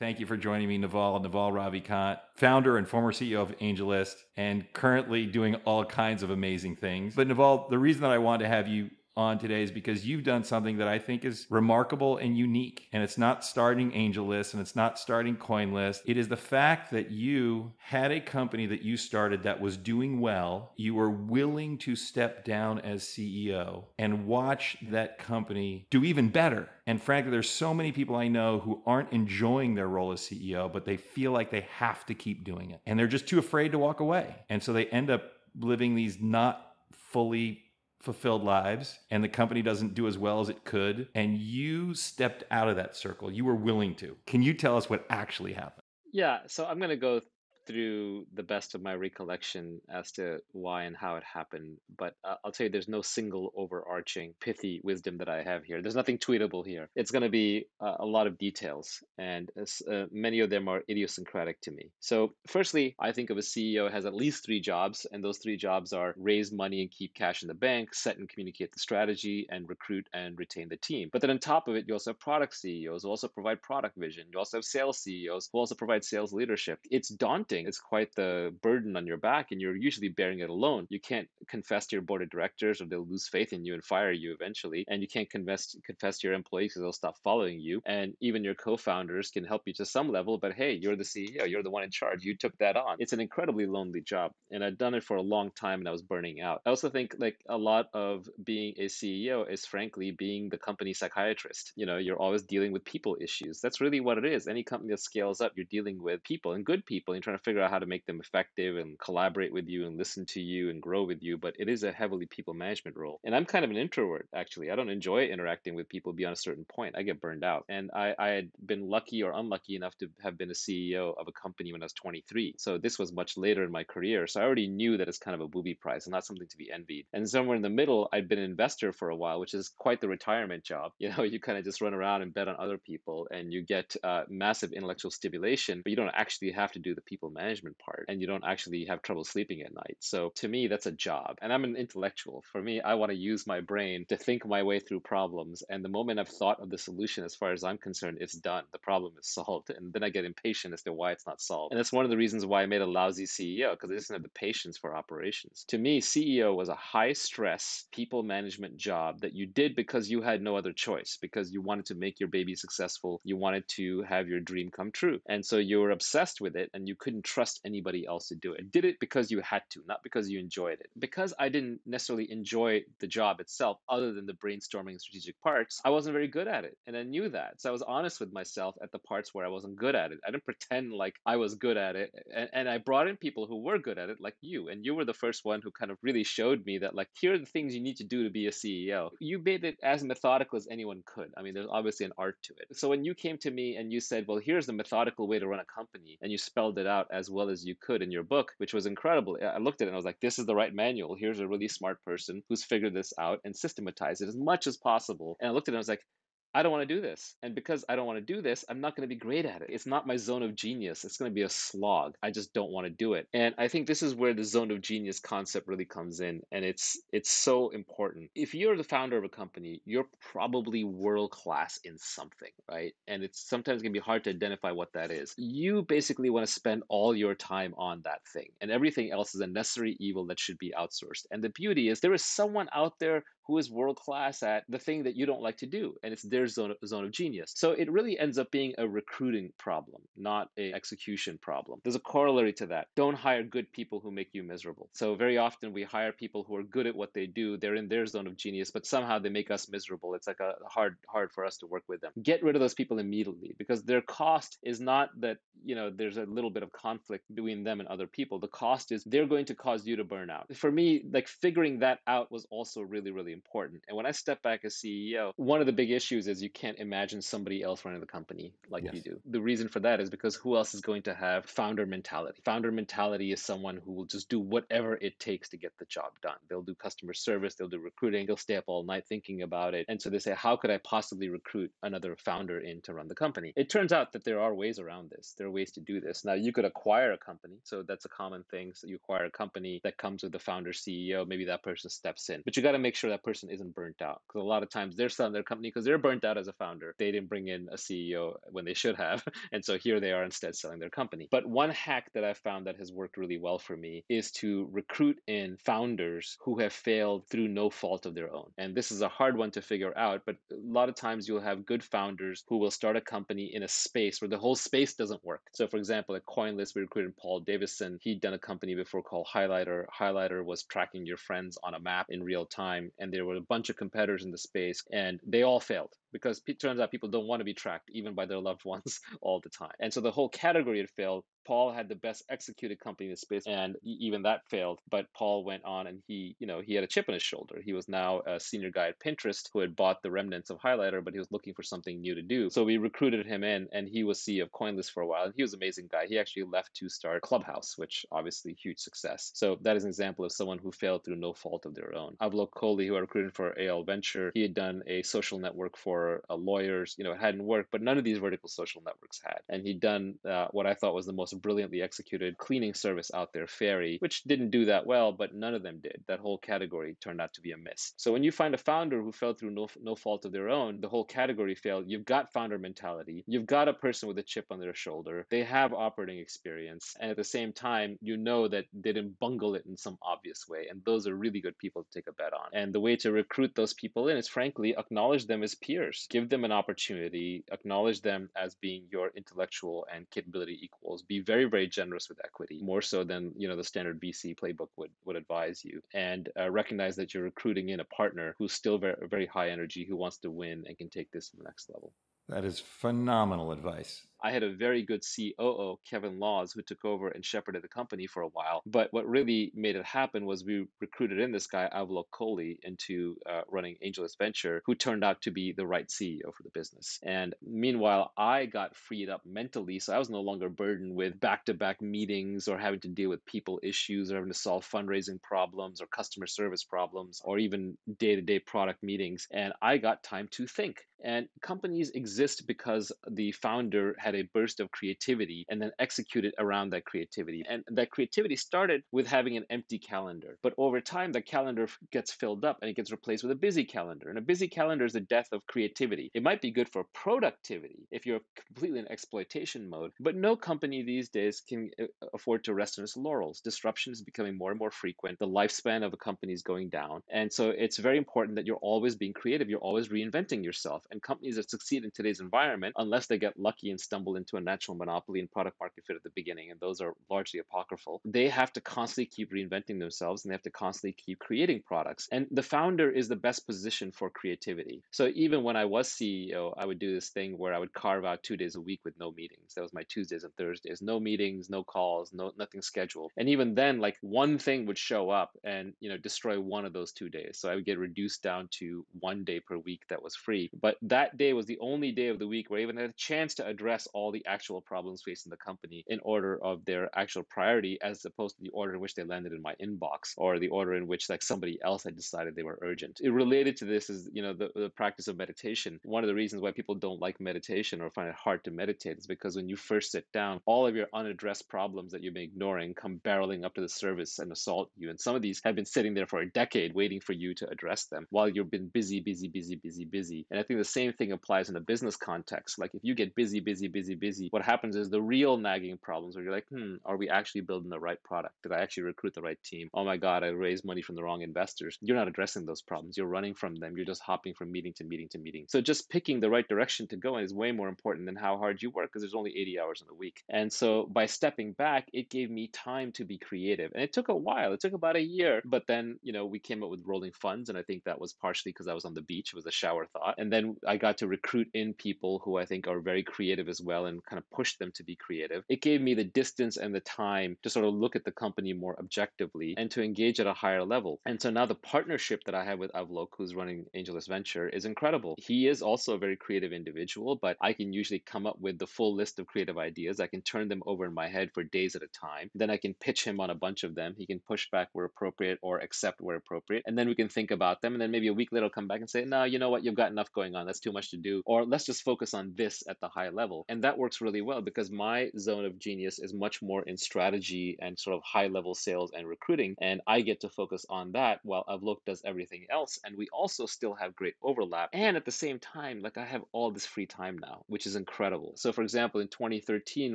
Thank you for joining me, Naval. Naval Ravikant, founder and former CEO of AngelList, and currently doing all kinds of amazing things. But Naval, the reason that I wanted to have you on today is because you've done something that I think is remarkable and unique. And it's not starting AngelList and it's not starting CoinList. It is the fact that you had a company that you started that was doing well. You were willing to step down as CEO and watch that company do even better. And frankly, there's so many people I know who aren't enjoying their role as CEO, but they feel like they have to keep doing it. And they're just too afraid to walk away. And so they end up living these not fully fulfilled lives and the company doesn't do as well as it could and you stepped out of that circle. You were willing to. Can you tell us what actually happened? Yeah so i'm going to go through the best of my recollection as to why and how it happened. But uh, I'll tell you, there's no single overarching pithy wisdom that I have here. There's nothing tweetable here. It's going to be uh, a lot of details, and uh, many of them are idiosyncratic to me. So, firstly, I think of a CEO has at least three jobs, and those three jobs are raise money and keep cash in the bank, set and communicate the strategy, and recruit and retain the team. But then on top of it, you also have product CEOs who also provide product vision. You also have sales CEOs who also provide sales leadership. It's daunting it's quite the burden on your back, and you're usually bearing it alone. You can't confess to your board of directors, or they'll lose faith in you and fire you eventually. And you can't confess confess to your employees because they'll stop following you. And even your co-founders can help you to some level, but hey, you're the CEO, you're the one in charge. You took that on. It's an incredibly lonely job, and I've done it for a long time, and I was burning out. I also think like a lot of being a CEO is frankly being the company psychiatrist. You know, you're always dealing with people issues. That's really what it is. Any company that scales up, you're dealing with people and good people, and you're trying to figure out how to make them effective and collaborate with you and listen to you and grow with you. But it is a heavily people management role. And I'm kind of an introvert, actually. I don't enjoy interacting with people beyond a certain point. I get burned out. And I, I had been lucky or unlucky enough to have been a CEO of a company when I was 23. So this was much later in my career. So I already knew that it's kind of a booby prize and not something to be envied. And somewhere in the middle, I'd been an investor for a while, which is quite the retirement job. You know, you kind of just run around and bet on other people and you get uh, massive intellectual stimulation, but you don't actually have to do the people management part and you don't actually have trouble sleeping at night. So to me, that's a job. And I'm an intellectual. For me, I want to use my brain to think my way through problems. And the moment I've thought of the solution, as far as I'm concerned, it's done. The problem is solved. And then I get impatient as to why it's not solved. And that's one of the reasons why I made a lousy CEO, because I didn't have the patience for operations. To me, CEO was a high stress people management job that you did because you had no other choice, because you wanted to make your baby successful. You wanted to have your dream come true. And so you were obsessed with it and you couldn't trust anybody else to do it. Did it because you had to, not because you enjoyed it. Because I didn't necessarily enjoy the job itself, other than the brainstorming strategic parts, I wasn't very good at it. And I knew that. So I was honest with myself at the parts where I wasn't good at it. I didn't pretend like I was good at it. And, and I brought in people who were good at it, like you. And you were the first one who kind of really showed me that, like, here are the things you need to do to be a CEO. You made it as methodical as anyone could. I mean, there's obviously an art to it. So when you came to me and you said, well, here's the methodical way to run a company, and you spelled it out as well as you could in your book, which was incredible. I looked at it and I was like, this is the right manual. Here's a really smart person who's figured this out and systematized it as much as possible. And I looked at it and I was like, I don't want to do this. And because I don't want to do this, I'm not going to be great at it. It's not my zone of genius. It's going to be a slog. I just don't want to do it. And I think this is where the zone of genius concept really comes in and it's it's so important. If you're the founder of a company, you're probably world class in something, right? And it's sometimes going to be hard to identify what that is. You basically want to spend all your time on that thing and everything else is a necessary evil that should be outsourced. And the beauty is there is someone out there who is world class at the thing that you don't like to do and it's their zone of, zone of genius. So it really ends up being a recruiting problem not a execution problem. There's a corollary to that. Don't hire good people who make you miserable. So very often we hire people who are good at what they do they're in their zone of genius but somehow they make us miserable. It's like a hard hard for us to work with them. Get rid of those people immediately because their cost is not that you know there's a little bit of conflict between them and other people. The cost is they're going to cause you to burn out. For me like figuring that out was also really really important. And when I step back as CEO, one of the big issues is you can't imagine somebody else running the company like yes. you do. The reason for that is because who else is going to have founder mentality? Founder mentality is someone who will just do whatever it takes to get the job done. They'll do customer service, they'll do recruiting, they'll stay up all night thinking about it. And so they say, how could I possibly recruit another founder in to run the company? It turns out that there are ways around this. There are ways to do this. Now, you could acquire a company. So that's a common thing. So you acquire a company that comes with the founder CEO. Maybe that person steps in, but you got to make sure that person isn't burnt out because a lot of times they're selling their company because they're burnt out as a founder. They didn't bring in a CEO when they should have. And so here they are instead selling their company. But one hack that I've found that has worked really well for me is to recruit in founders who have failed through no fault of their own. And this is a hard one to figure out, but a lot of times you'll have good founders who will start a company in a space where the whole space doesn't work. So, for example, at CoinList, we recruited Paul Davison. He'd done a company before called Highlighter. Highlighter was tracking your friends on a map in real time, and there were a bunch of competitors in the space, and they all failed because it turns out people don't want to be tracked even by their loved ones all the time. And so the whole category had failed. Paul had the best executed company in the space, and even that failed. But Paul went on, and he, you know, he had a chip on his shoulder. He was now a senior guy at Pinterest who had bought the remnants of Highlighter, but he was looking for something new to do. So we recruited him in, and he was CEO of CoinList for a while. And he was an amazing guy. He actually left to start Clubhouse, which obviously huge success. So that is an example of someone who failed through no fault of their own. Avlok Kohli, who I recruited for AL Venture, he had done a social network for uh, lawyers. You know, it hadn't worked, but none of these vertical social networks had. And he'd done uh, what I thought was the most brilliantly executed cleaning service out there, Fairy, which didn't do that well, but none of them did. That whole category turned out to be a miss. So when you find a founder who fell through no, no fault of their own, the whole category failed. You've got founder mentality. You've got a person with a chip on their shoulder. They have operating experience. And at the same time, you know that they didn't bungle it in some obvious way. And those are really good people to take a bet on. And the way to recruit those people in is frankly acknowledge them as peers. Give them an opportunity, acknowledge them as being your intellectual and capability equals. Be very, very generous with equity, more so than you know the standard VC playbook would would advise you, and uh, recognize that you're recruiting in a partner who's still very, very high energy, who wants to win and can take this to the next level. That is phenomenal advice. I had a very good COO, Kevin Laws, who took over and shepherded the company for a while. But what really made it happen was we recruited in this guy, Avlok Kohli, into uh, running AngelList Venture, who turned out to be the right CEO for the business. And meanwhile, I got freed up mentally, so I was no longer burdened with back to back meetings or having to deal with people issues or having to solve fundraising problems or customer service problems or even day to day product meetings. And I got time to think. And companies exist because the founder had a burst of creativity and then executed around that creativity. And that creativity started with having an empty calendar. But over time, the calendar gets filled up and it gets replaced with a busy calendar. And a busy calendar is the death of creativity. It might be good for productivity if you're completely in exploitation mode, but no company these days can uh, afford to rest on its laurels. Disruption is becoming more and more frequent. The lifespan of a company is going down. And so it's very important that you're always being creative. You're always reinventing yourself. And companies that succeed in today's environment, unless they get lucky and stumble into a natural monopoly and product market fit at the beginning, and those are largely apocryphal, they have to constantly keep reinventing themselves and they have to constantly keep creating products. And the founder is the best position for creativity. So even when I was CEO, I would do this thing where I would carve out two days a week with no meetings. That was my Tuesdays and Thursdays. No meetings, no calls, no nothing scheduled. And even then, like one thing would show up and you know destroy one of those two days. So I would get reduced down to one day per week that was free. But that day was the only day of the week where I even had a chance to address all the actual problems facing the company in order of their actual priority as opposed to the order in which they landed in my inbox or the order in which like somebody else had decided they were urgent. It related to this is, you know, the, the practice of meditation. One of the reasons why people don't like meditation or find it hard to meditate is because when you first sit down, all of your unaddressed problems that you've been ignoring come barreling up to the surface and assault you. And some of these have been sitting there for a decade waiting for you to address them while you've been busy, busy, busy, busy, busy. And I think the same thing applies in a business context. Like if you get busy, busy, busy, busy, what happens is the real nagging problems where you're like, hmm, are we actually building the right product? Did I actually recruit the right team? Oh my God, I raised money from the wrong investors. You're not addressing those problems. You're running from them. You're just hopping from meeting to meeting to meeting. So just picking the right direction to go is way more important than how hard you work because there's only 80 hours in a week. And so by stepping back, it gave me time to be creative. And it took a while. It took about a year. But then, you know, we came up with rolling funds. And I think that was partially because I was on the beach. It was a shower thought. And then I got to recruit in people who I think are very creative as well and kind of push them to be creative. It gave me the distance and the time to sort of look at the company more objectively and to engage at a higher level. And so now the partnership that I have with Avlok, who's running AngelList Venture, is incredible. He is also a very creative individual, but I can usually come up with the full list of creative ideas. I can turn them over in my head for days at a time. Then I can pitch him on a bunch of them. He can push back where appropriate or accept where appropriate. And then we can think about them. And then maybe a week later, I'll come back and say, no, you know what? You've got enough going on. That's too much to do. Or let's just focus on this at the high level. And And that works really well because my zone of genius is much more in strategy and sort of high level sales and recruiting. And I get to focus on that while Avlok does everything else. And we also still have great overlap. And at the same time, like I have all this free time now, which is incredible. So, for example, in 2013,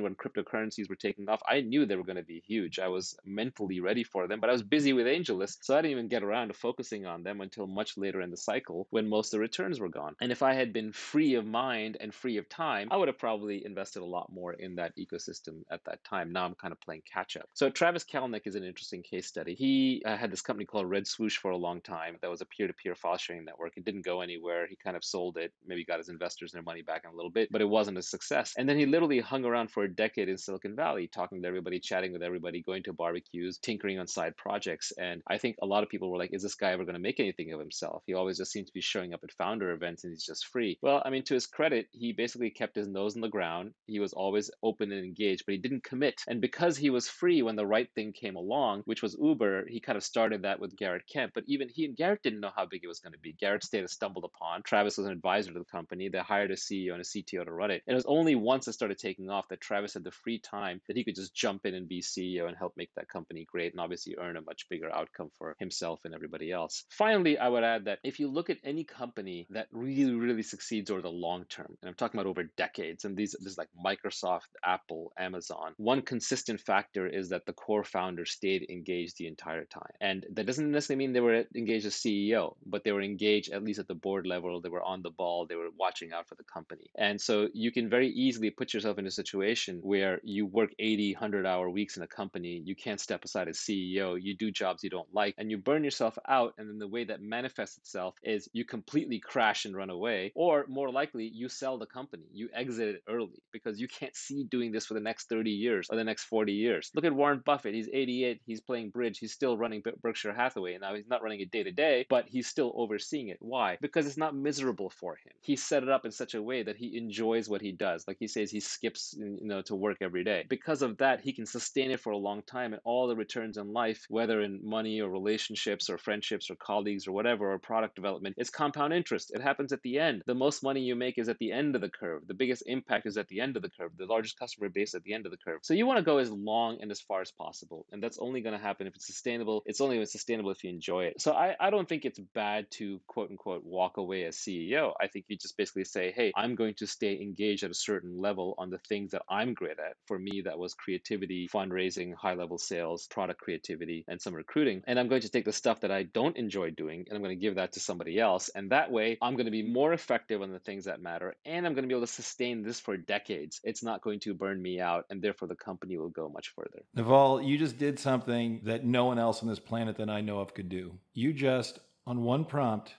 when cryptocurrencies were taking off, I knew they were going to be huge. I was mentally ready for them, but I was busy with AngelList. So I didn't even get around to focusing on them until much later in the cycle when most of the returns were gone. And if I had been free of mind and free of time, I would have probably invested a lot more in that ecosystem at that time. Now I'm kind of playing catch up. So Travis Kalanick is an interesting case study. He uh, had this company called Red Swoosh for a long time that was a peer to peer file sharing network. It didn't go anywhere. He kind of sold it, maybe got his investors their money back in a little bit, but it wasn't a success. And then he literally hung around for a decade in Silicon Valley, talking to everybody, chatting with everybody, going to barbecues, tinkering on side projects. And I think a lot of people were like, is this guy ever going to make anything of himself? He always just seems to be showing up at founder events and he's just free. Well, I mean, to his credit, he basically kept his nose in the ground. He was always open and engaged, but he didn't commit. And because he was free when the right thing came along, which was Uber, he kind of started that with Garrett Camp. But even he and Garrett didn't know how big it was going to be. Garrett stayed a StumbleUpon. Travis was an advisor to the company. They hired a CEO and a CTO to run it. And it was only once it started taking off that Travis had the free time that he could just jump in and be CEO and help make that company great and obviously earn a much bigger outcome for himself and everybody else. Finally, I would add that if you look at any company that really, really succeeds over the long term, and I'm talking about over decades, and these this is like Microsoft, Apple, Amazon, one consistent factor is that the core founder stayed engaged the entire time. And that doesn't necessarily mean they were engaged as CEO, but they were engaged at least at the board level, they were on the ball, they were watching out for the company. And so you can very easily put yourself in a situation where you work 80, 100 hour weeks in a company, you can't step aside as CEO, you do jobs you don't like, and you burn yourself out. And then the way that manifests itself is you completely crash and run away, or more likely, you sell the company, you exit it early because you can't see doing this for the next 30 years or the next 40 years. Look at Warren Buffett, he's 88, he's playing bridge, he's still running Berkshire Hathaway. Now, he's not running it day to day, but he's still overseeing it. Why? Because it's not miserable for him. He set it up in such a way that he enjoys what he does. Like he says, he skips, you know, to work every day. Because of that, he can sustain it for a long time, and all the returns in life, whether in money or relationships or friendships or colleagues or whatever, or product development, it's compound interest. It happens at the end. The most money you make is at the end of the curve. The biggest impact is at the end of the curve. The largest customer base at the end of the curve. So you want to go as long and as far as possible, and that's only going to happen if it's sustainable. It's only sustainable if you enjoy it. So I, I don't think it's bad to quote unquote walk away as CEO. I think you just basically say, hey, I'm going to stay engaged at a certain level on the things that I'm great at. For me, that was creativity, fundraising, high level sales, product creativity, and some recruiting. And I'm going to take the stuff that I don't enjoy doing and I'm going to give that to somebody else. And that way, I'm going to be more effective on the things that matter. And I'm going to be able to sustain this for decades. It's not going to burn me out. And therefore, the company will go much further. Naval, you just did something that no one else on this planet that I know of could do. You just, on one prompt,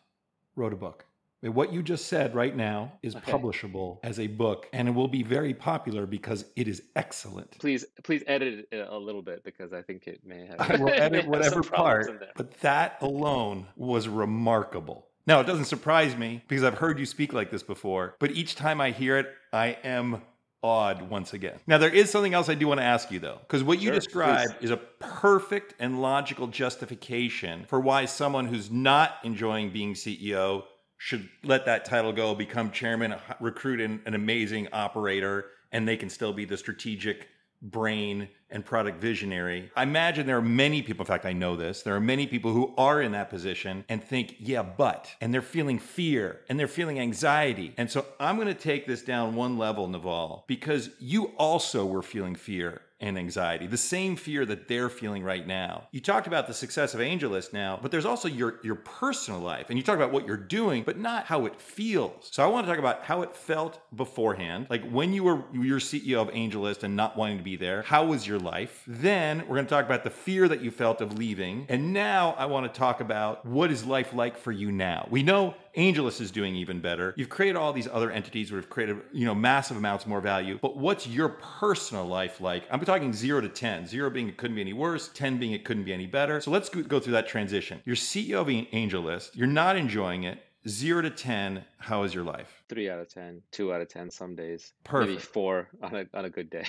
wrote a book. What you just said right now is okay. publishable as a book, and it will be very popular because it is excellent. Please, please edit it a little bit because I think it may have. I will edit whatever part, but that alone was remarkable. Now, it doesn't surprise me because I've heard you speak like this before, but each time I hear it, I am awed once again. Now, there is something else I do want to ask you, though, because what you sure, described please. is a perfect and logical justification for why someone who's not enjoying being CEO should let that title go, become chairman, recruit an, an amazing operator, and they can still be the strategic brain and product visionary. I imagine there are many people, in fact, I know this, there are many people who are in that position and think, yeah, but, and they're feeling fear and they're feeling anxiety. And so I'm going to take this down one level, Naval, because you also were feeling fear and anxiety, the same fear that they're feeling right now. You talked about the success of AngelList now, but there's also your your personal life, and you talk about what you're doing, but not how it feels. So I want to talk about how it felt beforehand, like when you were your CEO of AngelList and not wanting to be there. How was your life? Then we're going to talk about the fear that you felt of leaving, and now I want to talk about what is life like for you now. We know AngelList is doing even better. You've created all these other entities that have created, you know, massive amounts more value. But what's your personal life like? I'm talking zero to 10. Zero being it couldn't be any worse, 10 being it couldn't be any better. So let's go through that transition. You're CEO of AngelList. You're not enjoying it. Zero to 10, how is your life? Three out of 10, two out of 10 some days. Perfect. Maybe four on a, on a good day.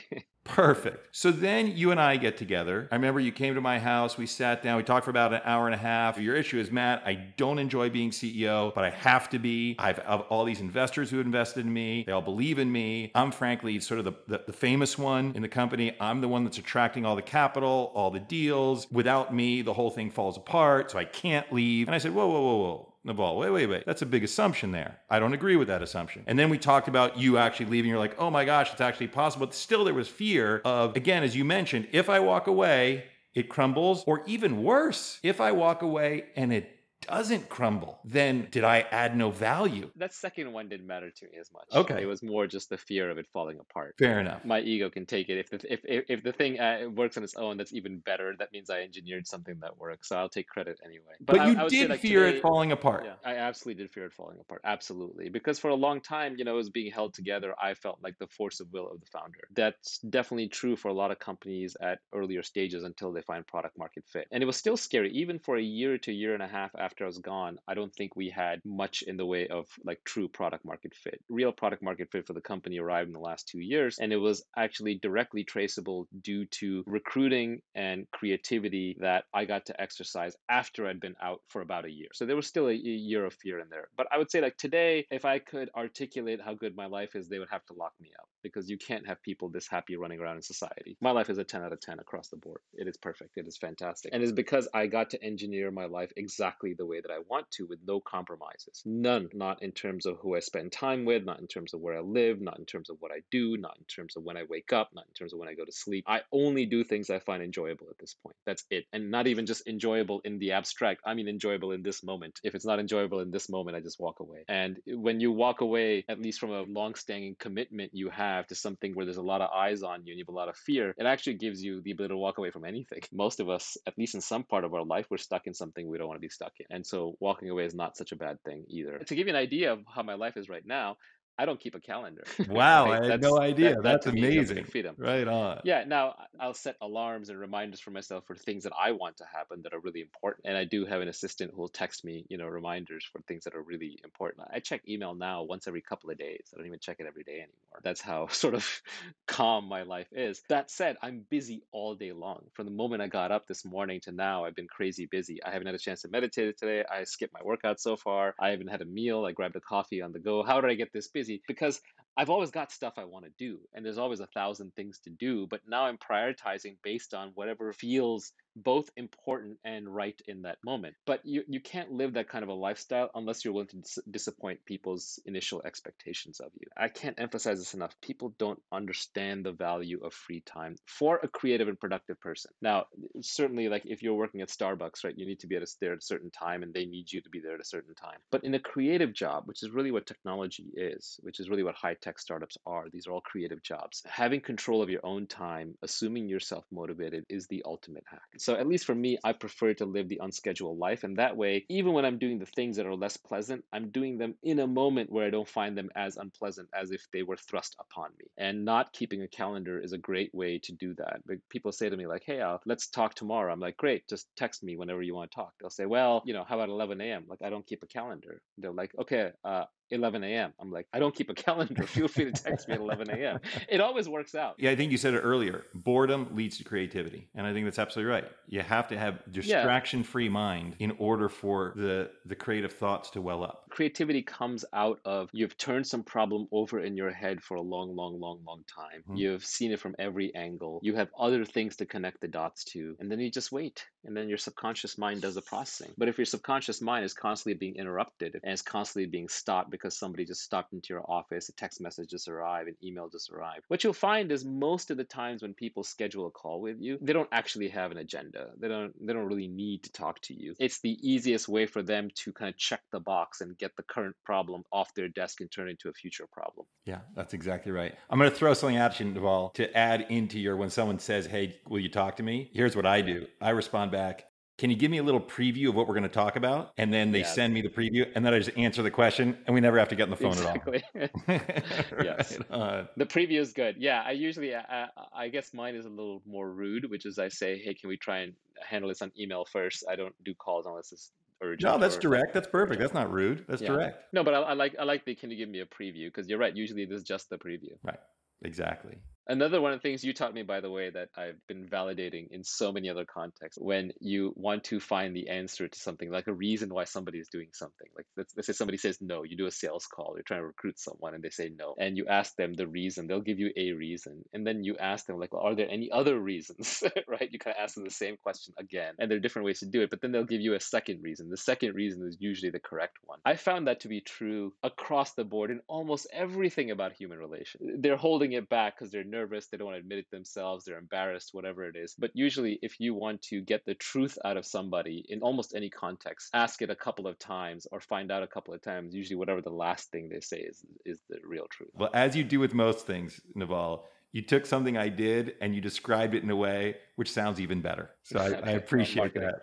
Perfect. So then you and I get together. I remember you came to my house. We sat down. We talked for about an hour and a half. Your issue is, Matt, I don't enjoy being CEO, but I have to be. I've, all these investors who invested in me. They all believe in me. I'm frankly sort of the, the, the famous one in the company. I'm the one that's attracting all the capital, all the deals. Without me, the whole thing falls apart. So I can't leave. And I said, whoa, whoa, whoa, whoa. Naval, wait, wait, wait. That's a big assumption there. I don't agree with that assumption. And then we talked about you actually leaving. You're like, oh my gosh, it's actually possible. But still, there was fear of, again, as you mentioned, if I walk away, it crumbles. Or even worse, if I walk away and it doesn't crumble, then did I add no value? That second one didn't matter to me as much. Okay. It was more just the fear of it falling apart. Fair enough. My ego can take it. If the, if, if, if the thing uh, works on its own, that's even better. That means I engineered something that works. So I'll take credit anyway. But, I- you I did like, fear today- it falling apart. Yeah, I absolutely did fear it falling apart. Absolutely. Because for a long time, you know, it was being held together. I felt like the force of will of the founder. That's definitely true for a lot of companies at earlier stages until they find product market fit. And it was still scary. Even for a year to year and a half after I was gone, I don't think we had much in the way of like true product market fit. Real product market fit for the company arrived in the last two years. And it was actually directly traceable due to recruiting and creativity that I got to exercise after I'd been out for about a year. So there was still a year of fear in there. But I would say like today, if I could articulate how good my life is, they would have to lock me up because you can't have people this happy running around in society. My life is a 10 out of 10 across the board. It is perfect. It is fantastic. And it's because I got to engineer my life exactly the way that I want to with no compromises. None. Not in terms of who I spend time with, not in terms of where I live, not in terms of what I do, not in terms of when I wake up, not in terms of when I go to sleep. I only do things I find enjoyable at this point. That's it. And not even just enjoyable in the abstract. I mean enjoyable in this moment. If it's not enjoyable in this moment, I just walk away. And when you walk away, at least from a long-standing commitment you have to something where there's a lot of eyes on you and you have a lot of fear, it actually gives you the ability to walk away from anything. Most of us, at least in some part of our life, we're stuck in something we don't want to be stuck in. And so walking away is not such a bad thing either. To give you an idea of how my life is right now, I don't keep a calendar. Wow, Right? I had That's- no idea. that- that That's is amazing. freedom. Right on. Yeah, now I'll set alarms and reminders for myself for things that I want to happen that are really important. And I do have an assistant who will text me, you know, reminders for things that are really important. I check email now once every couple of days. I don't even check it every day anymore. That's how sort of calm my life is. That said, I'm busy all day long. From the moment I got up this morning to now, I've been crazy busy. I haven't had a chance to meditate today. I skipped my workout so far. I haven't had a meal. I grabbed a coffee on the go. How did I get this busy? Because I've always got stuff I want to do, and there's always a thousand things to do. But now I'm prioritizing based on whatever feels both important and right in that moment. But you, you can't live that kind of a lifestyle unless you're willing to dis- disappoint people's initial expectations of you. I can't emphasize this enough. People don't understand the value of free time for a creative and productive person. Now, certainly, like if you're working at Starbucks, right, you need to be at a, there at a certain time, and they need you to be there at a certain time. But in a creative job, which is really what technology is, which is really what high tech startups are, these are all creative jobs. Having control of your own time, assuming you're self motivated, is the ultimate hack. So, at least for me, I prefer to live the unscheduled life. And that way, even when I'm doing the things that are less pleasant, I'm doing them in a moment where I don't find them as unpleasant as if they were thrust upon me. And not keeping a calendar is a great way to do that. But people say to me, like, hey, Al, let's talk tomorrow. I'm like, great, just text me whenever you want to talk. They'll say, well, you know, how about 11 a.m.? Like, I don't keep a calendar. They're like, okay, uh, 11 a.m. I'm like, I don't keep a calendar. Feel free to text me at 11 a.m. It always works out. Yeah, I think you said it earlier. Boredom leads to creativity, and I think that's absolutely right. You have to have distraction-free mind in order for the the creative thoughts to well up. Creativity comes out of you've turned some problem over in your head for a long, long, long, long time. Mhm. You've seen it from every angle. You have other things to connect the dots to, and then you just wait. And then your subconscious mind does the processing. But if your subconscious mind is constantly being interrupted and is constantly being stopped because somebody just stopped into your office, a text message just arrived, an email just arrived, what you'll find is most of the times when people schedule a call with you, they don't actually have an agenda. They don't they don't really need to talk to you. It's the easiest way for them to kind of check the box and get the current problem off their desk and turn it into a future problem. Yeah, that's exactly right. I'm going to throw something at you, Naval, to add into your when someone says, "Hey, will you talk to me?" Here's what I do. I respond back. Can you give me a little preview of what we're going to talk about? And then they Yes. send me the preview, and then I just answer the question, and we never have to get on the phone exactly. at all. Yes. On. The preview is good. Yeah, I usually, I, I guess mine is a little more rude, which is I say, hey, can we try and handle this on email first? I don't do calls unless it's urgent. No, that's or- direct. That's perfect. That's not rude. That's Yeah. direct. No, but I, I like, I like the can you give me a preview? Because you're right. Usually, this is just the preview. Right. Exactly. Another one of the things you taught me, by the way, that I've been validating in so many other contexts, when you want to find the answer to something, like a reason why somebody is doing something. Like let's, let's say somebody says no, you do a sales call, you're trying to recruit someone and they say no. And you ask them the reason, they'll give you a reason. And then you ask them, like, well, are there any other reasons? right? You kind of ask them the same question again. And there are different ways to do it, but then they'll give you a second reason. The second reason is usually the correct one. I found that to be true across the board in almost everything about human relations. They're holding it back because they're nervous, they don't want to admit it themselves, they're embarrassed, whatever it is. But usually, if you want to get the truth out of somebody in almost any context, ask it a couple of times or find out a couple of times. Usually, whatever the last thing they say is is the real truth. Well, as you do with most things, Naval, you took something I did and you described it in a way which sounds even better. So I, I appreciate that.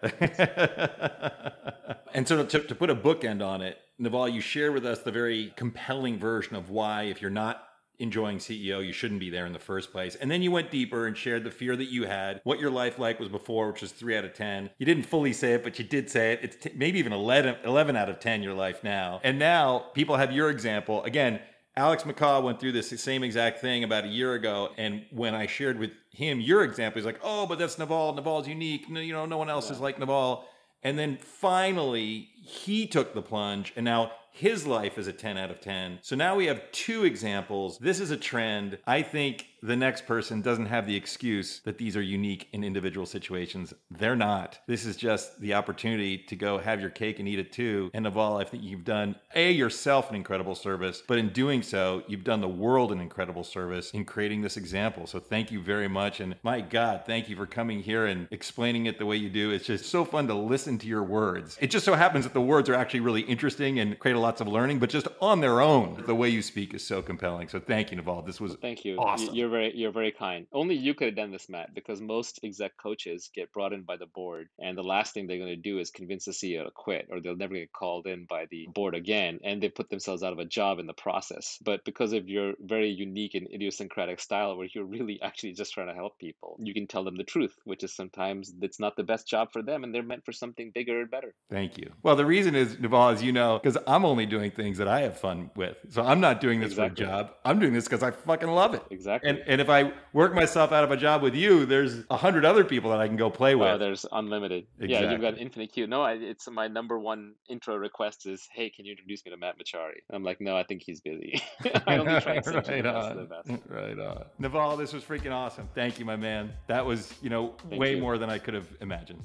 and so to, to put a bookend on it, Naval, you shared with us the very compelling version of why, if you're not enjoying CEO, you shouldn't be there in the first place. And then you went deeper and shared the fear that you had, what your life like was before, which was three out of 10. You didn't fully say it, but you did say it. It's t- maybe even 11, 11 out of 10 your life now. And now people have your example. Again, Alex MacCaw went through this same exact thing about a year ago, and when I shared with him your example, he's like, "Oh, but that's Naval. Naval's unique. No, you know, no one else yeah. is like Naval." And then finally, he took the plunge, and now his life is a 10 out of 10. So now we have two examples. This is a trend. I think the next person doesn't have the excuse that these are unique in individual situations. They're not. This is just the opportunity to go have your cake and eat it too. And of all, I think you've done A, yourself an incredible service, but in doing so, you've done the world an incredible service in creating this example. So thank you very much. And my God, thank you for coming here and explaining it the way you do. It's just so fun to listen to your words. It just so happens that the words are actually really interesting and create a lots of learning, but just on their own, the way you speak is so compelling. So thank you, Naval. This was thank you. Awesome. You're very you're very kind. Only you could have done this, Matt, because most exec coaches get brought in by the board, and the last thing they're going to do is convince the CEO to quit, or they'll never get called in by the board again, and they put themselves out of a job in the process. But because of your very unique and idiosyncratic style, where you're really actually just trying to help people, you can tell them the truth, which is sometimes it's not the best job for them, and they're meant for something bigger and better. Thank you. Well, the reason is, Naval, as you know, because I'm only doing things that I have fun with. So I'm not doing this exactly. for a job. I'm doing this because I fucking love it. Exactly. And, and if I work myself out of a job with you, there's a hundred other people that I can go play oh, with. Oh, there's unlimited. Exactly. Yeah, you've got an infinite queue. No, I, it's my number one intro request is, hey, can you introduce me to Matt Mochary? I'm like, no, I think he's busy. I only try to right on. Right on. Naval, this was freaking awesome. Thank you, my man. That was, you know, Thank way you. more than I could have imagined.